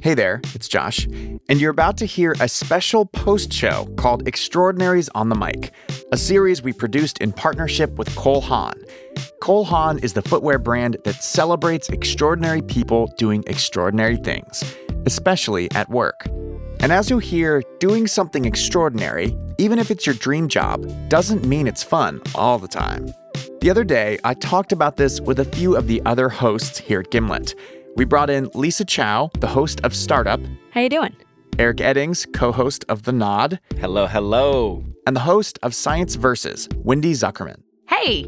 Hey there, it's Josh, and you're about to hear a special post show called Extraordinaries on the Mic, a series we produced in partnership with Cole Haan. Cole Haan is the footwear brand that celebrates extraordinary people doing extraordinary things, especially at work. And as you'll hear, doing something extraordinary, even if it's your dream job, doesn't mean it's fun all the time. The other day, I talked about this with a few of the other hosts here at Gimlet. We brought in Lisa Chow, the host of Startup. How you doing? Eric Eddings, co-host of The Nod. Hello, hello. And the host of Science Versus, Wendy Zukerman. Hey.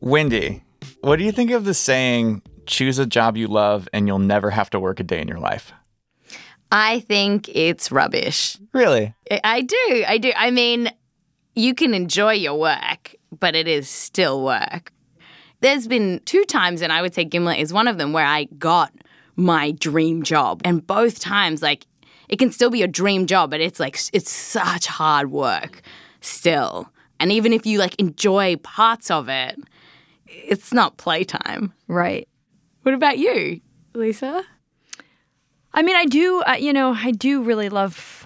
Wendy, what do you think of the saying, choose a job you love and you'll never have to work a day in your life? I think it's rubbish. Really? I do. I do. I mean, you can enjoy your work, but it is still work. There's been two times, and I would say Gimlet is one of them, where I got my dream job. And both times, like, it can still be a dream job, but it's like, it's such hard work still. And even if you like enjoy parts of it, it's not playtime. Right. What about you, Lisa? I mean, I do, uh, you know, I do really love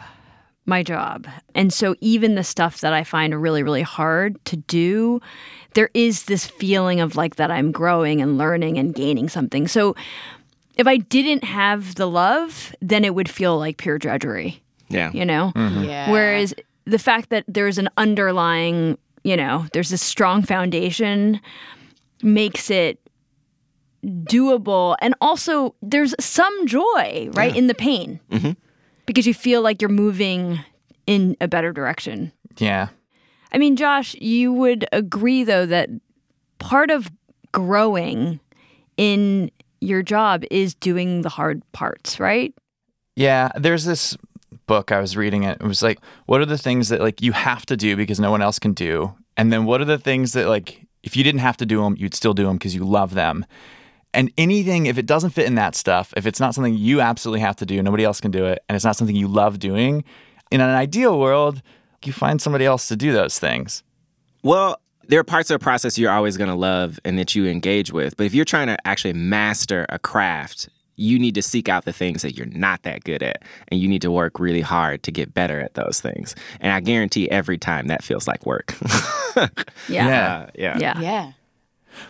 my job. And so even the stuff that I find really, really hard to do, there is this feeling of like that I'm growing and learning and gaining something. So if I didn't have the love, then it would feel like pure drudgery. Yeah. You know? Mm-hmm. Yeah. Whereas the fact that there's an underlying, you know, there's a strong foundation makes it doable and also there's some joy right yeah. in the pain mm-hmm. Because you feel like you're moving in a better direction. Yeah. I mean josh you would agree though that part of growing in your job is doing the hard parts right? Yeah there's this book i was reading it it was like what are the things that like you have to do because no one else can do? And then what are the things that like if you didn't have to do them you'd still do them because you love them and anything, if it doesn't fit in that stuff, if it's not something you absolutely have to do, nobody else can do it, and it's not something you love doing, in an ideal world, you find somebody else to do those things. Well, there are parts of the process you're always going to love and that you engage with. But if you're trying to actually master a craft, you need to seek out the things that you're not that good at. And you need to work really hard to get better at those things. And I guarantee every time that feels like work. yeah. Yeah. Uh, yeah. Yeah. Yeah.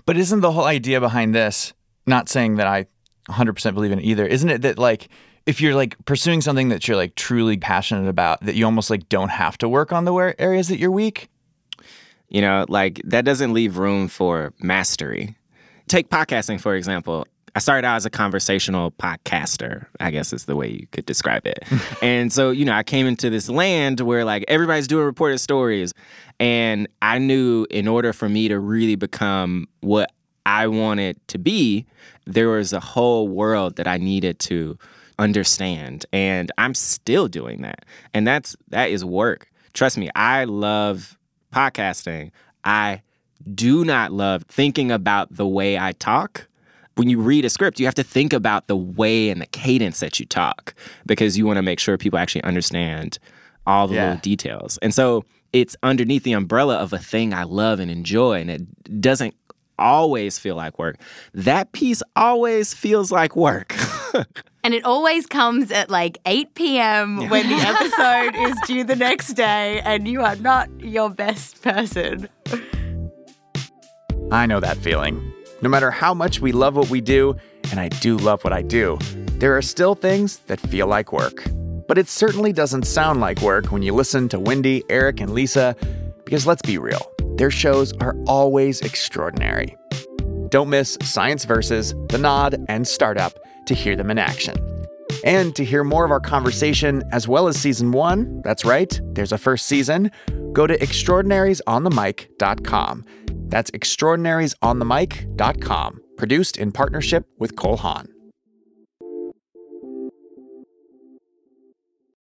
But isn't the whole idea behind this not saying that I 100% believe in it either. Isn't it that like if you're like pursuing something that you're like truly passionate about, that you almost like don't have to work on the areas that you're weak? You know, like that doesn't leave room for mastery. Take podcasting, for example. I started out as a conversational podcaster, I guess is the way you could describe it. and so, you know, I came into this land where like everybody's doing reported stories. And I knew in order for me to really become what I wanted to be, there was a whole world that I needed to understand. And I'm still doing that. And that's that is work. Trust me, I love podcasting. I do not love thinking about the way I talk. When you read a script, you have to think about the way and the cadence that you talk because you want to make sure people actually understand all the yeah. little details. And so it's underneath the umbrella of a thing I love and enjoy, and it doesn't always feel like work. That piece always feels like work. and it always comes at like 8 p.m. when the episode is due the next day and you are not your best person. I know that feeling. No matter how much we love what we do, and I do love what I do, there are still things that feel like work. But it certainly doesn't sound like work when you listen to Wendy, Eric, and Lisa, because let's be real. Their shows are always extraordinary. Don't miss Science Versus, The Nod, and Startup to hear them in action. And to hear more of our conversation, as well as season one, that's right, there's a first season, go to extraordinariesonthemic.com. That's extraordinariesonthemic.com, produced in partnership with Cole Haan.